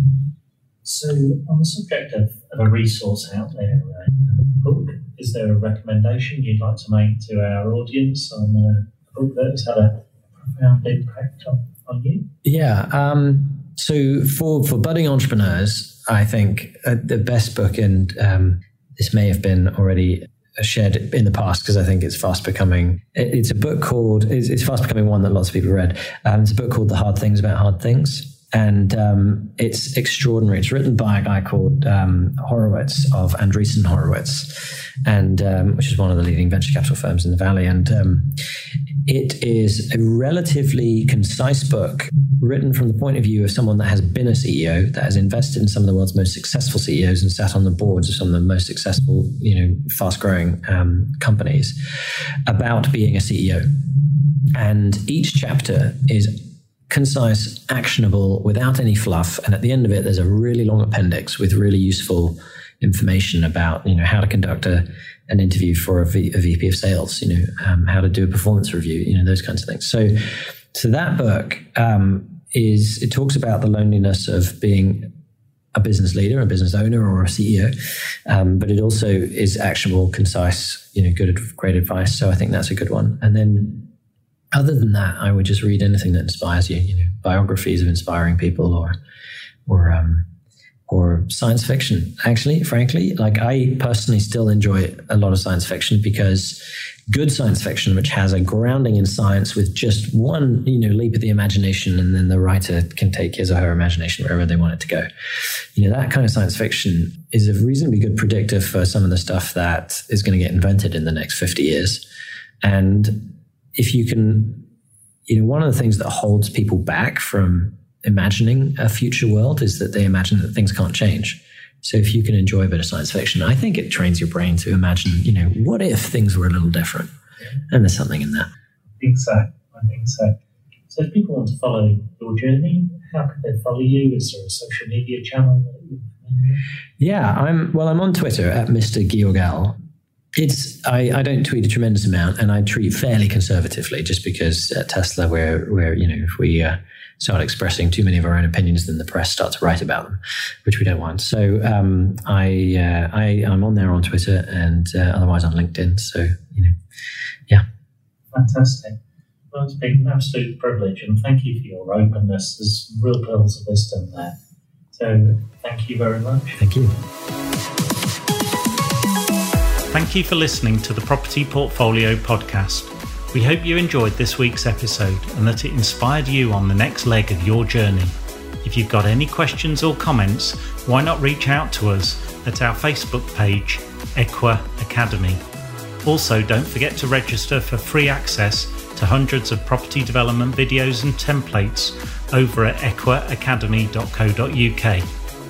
So, on the subject of, of a resource out there, uh, a book, is there a recommendation you'd like to make to our audience on a book that has had a profound impact on, on you? Yeah. Um, so for for budding entrepreneurs, I think uh, the best book, and um, this may have been already shared in the past because I think it's fast becoming. It's a book called. It's, it's fast becoming one that lots of people read. Um, it's a book called The Hard Things About Hard Things and um, it's extraordinary. It's written by a guy called um, Horowitz of Andreessen Horowitz, and um, which is one of the leading venture capital firms in the valley. And um, it is a relatively concise book written from the point of view of someone that has been a CEO, that has invested in some of the world's most successful CEOs and sat on the boards of some of the most successful, you know, fast-growing um, companies, about being a CEO. And each chapter is concise, actionable, without any fluff. And at the end of it, there's a really long appendix with really useful information about you know how to conduct a, an interview for a, v, a VP of sales, you know um, how to do a performance review, you know those kinds of things. So, so that book um, is it talks about the loneliness of being a business leader, a business owner, or a CEO, um, but it also is actionable, concise, you know, good, great advice. So I think that's a good one. And then other than that, I would just read anything that inspires you. You know, biographies of inspiring people, or or um, or science fiction. Actually, frankly, like I personally still enjoy a lot of science fiction because good science fiction, which has a grounding in science with just one, you know, leap of the imagination, and then the writer can take his or her imagination wherever they want it to go. You know, that kind of science fiction is a reasonably good predictor for some of the stuff that is going to get invented in the next 50 years. And if you can, you know, one of the things that holds people back from imagining a future world is that they imagine that things can't change. So if you can enjoy a bit of science fiction, I think it trains your brain to imagine, you know, what if things were a little different? And there's something in that. I think so. I think so. So if people want to follow your journey, how can they follow you? Is there a social media channel? Yeah, I'm well. I'm on Twitter at Mr. Georgal, it's I, I don't tweet a tremendous amount, and I tweet fairly conservatively, just because at Tesla, where where you know if we uh, start expressing too many of our own opinions, then the press starts to write about them, which we don't want. So um, I uh, I I'm on there on Twitter and uh, otherwise on LinkedIn. So you know, yeah, fantastic. Well, it's been an absolute privilege, and thank you for your openness. There's real pearls of wisdom there. So thank you very much. Thank you. Thank you for listening to the Property Portfolio Podcast. We hope you enjoyed this week's episode and that it inspired you on the next leg of your journey. If you've got any questions or comments, why not reach out to us at our Facebook page, Equa Academy. Also, don't forget to register for free access to hundreds of property development videos and templates over at equaacademy.co.uk.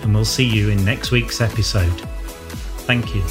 And we'll see you in next week's episode. Thank you.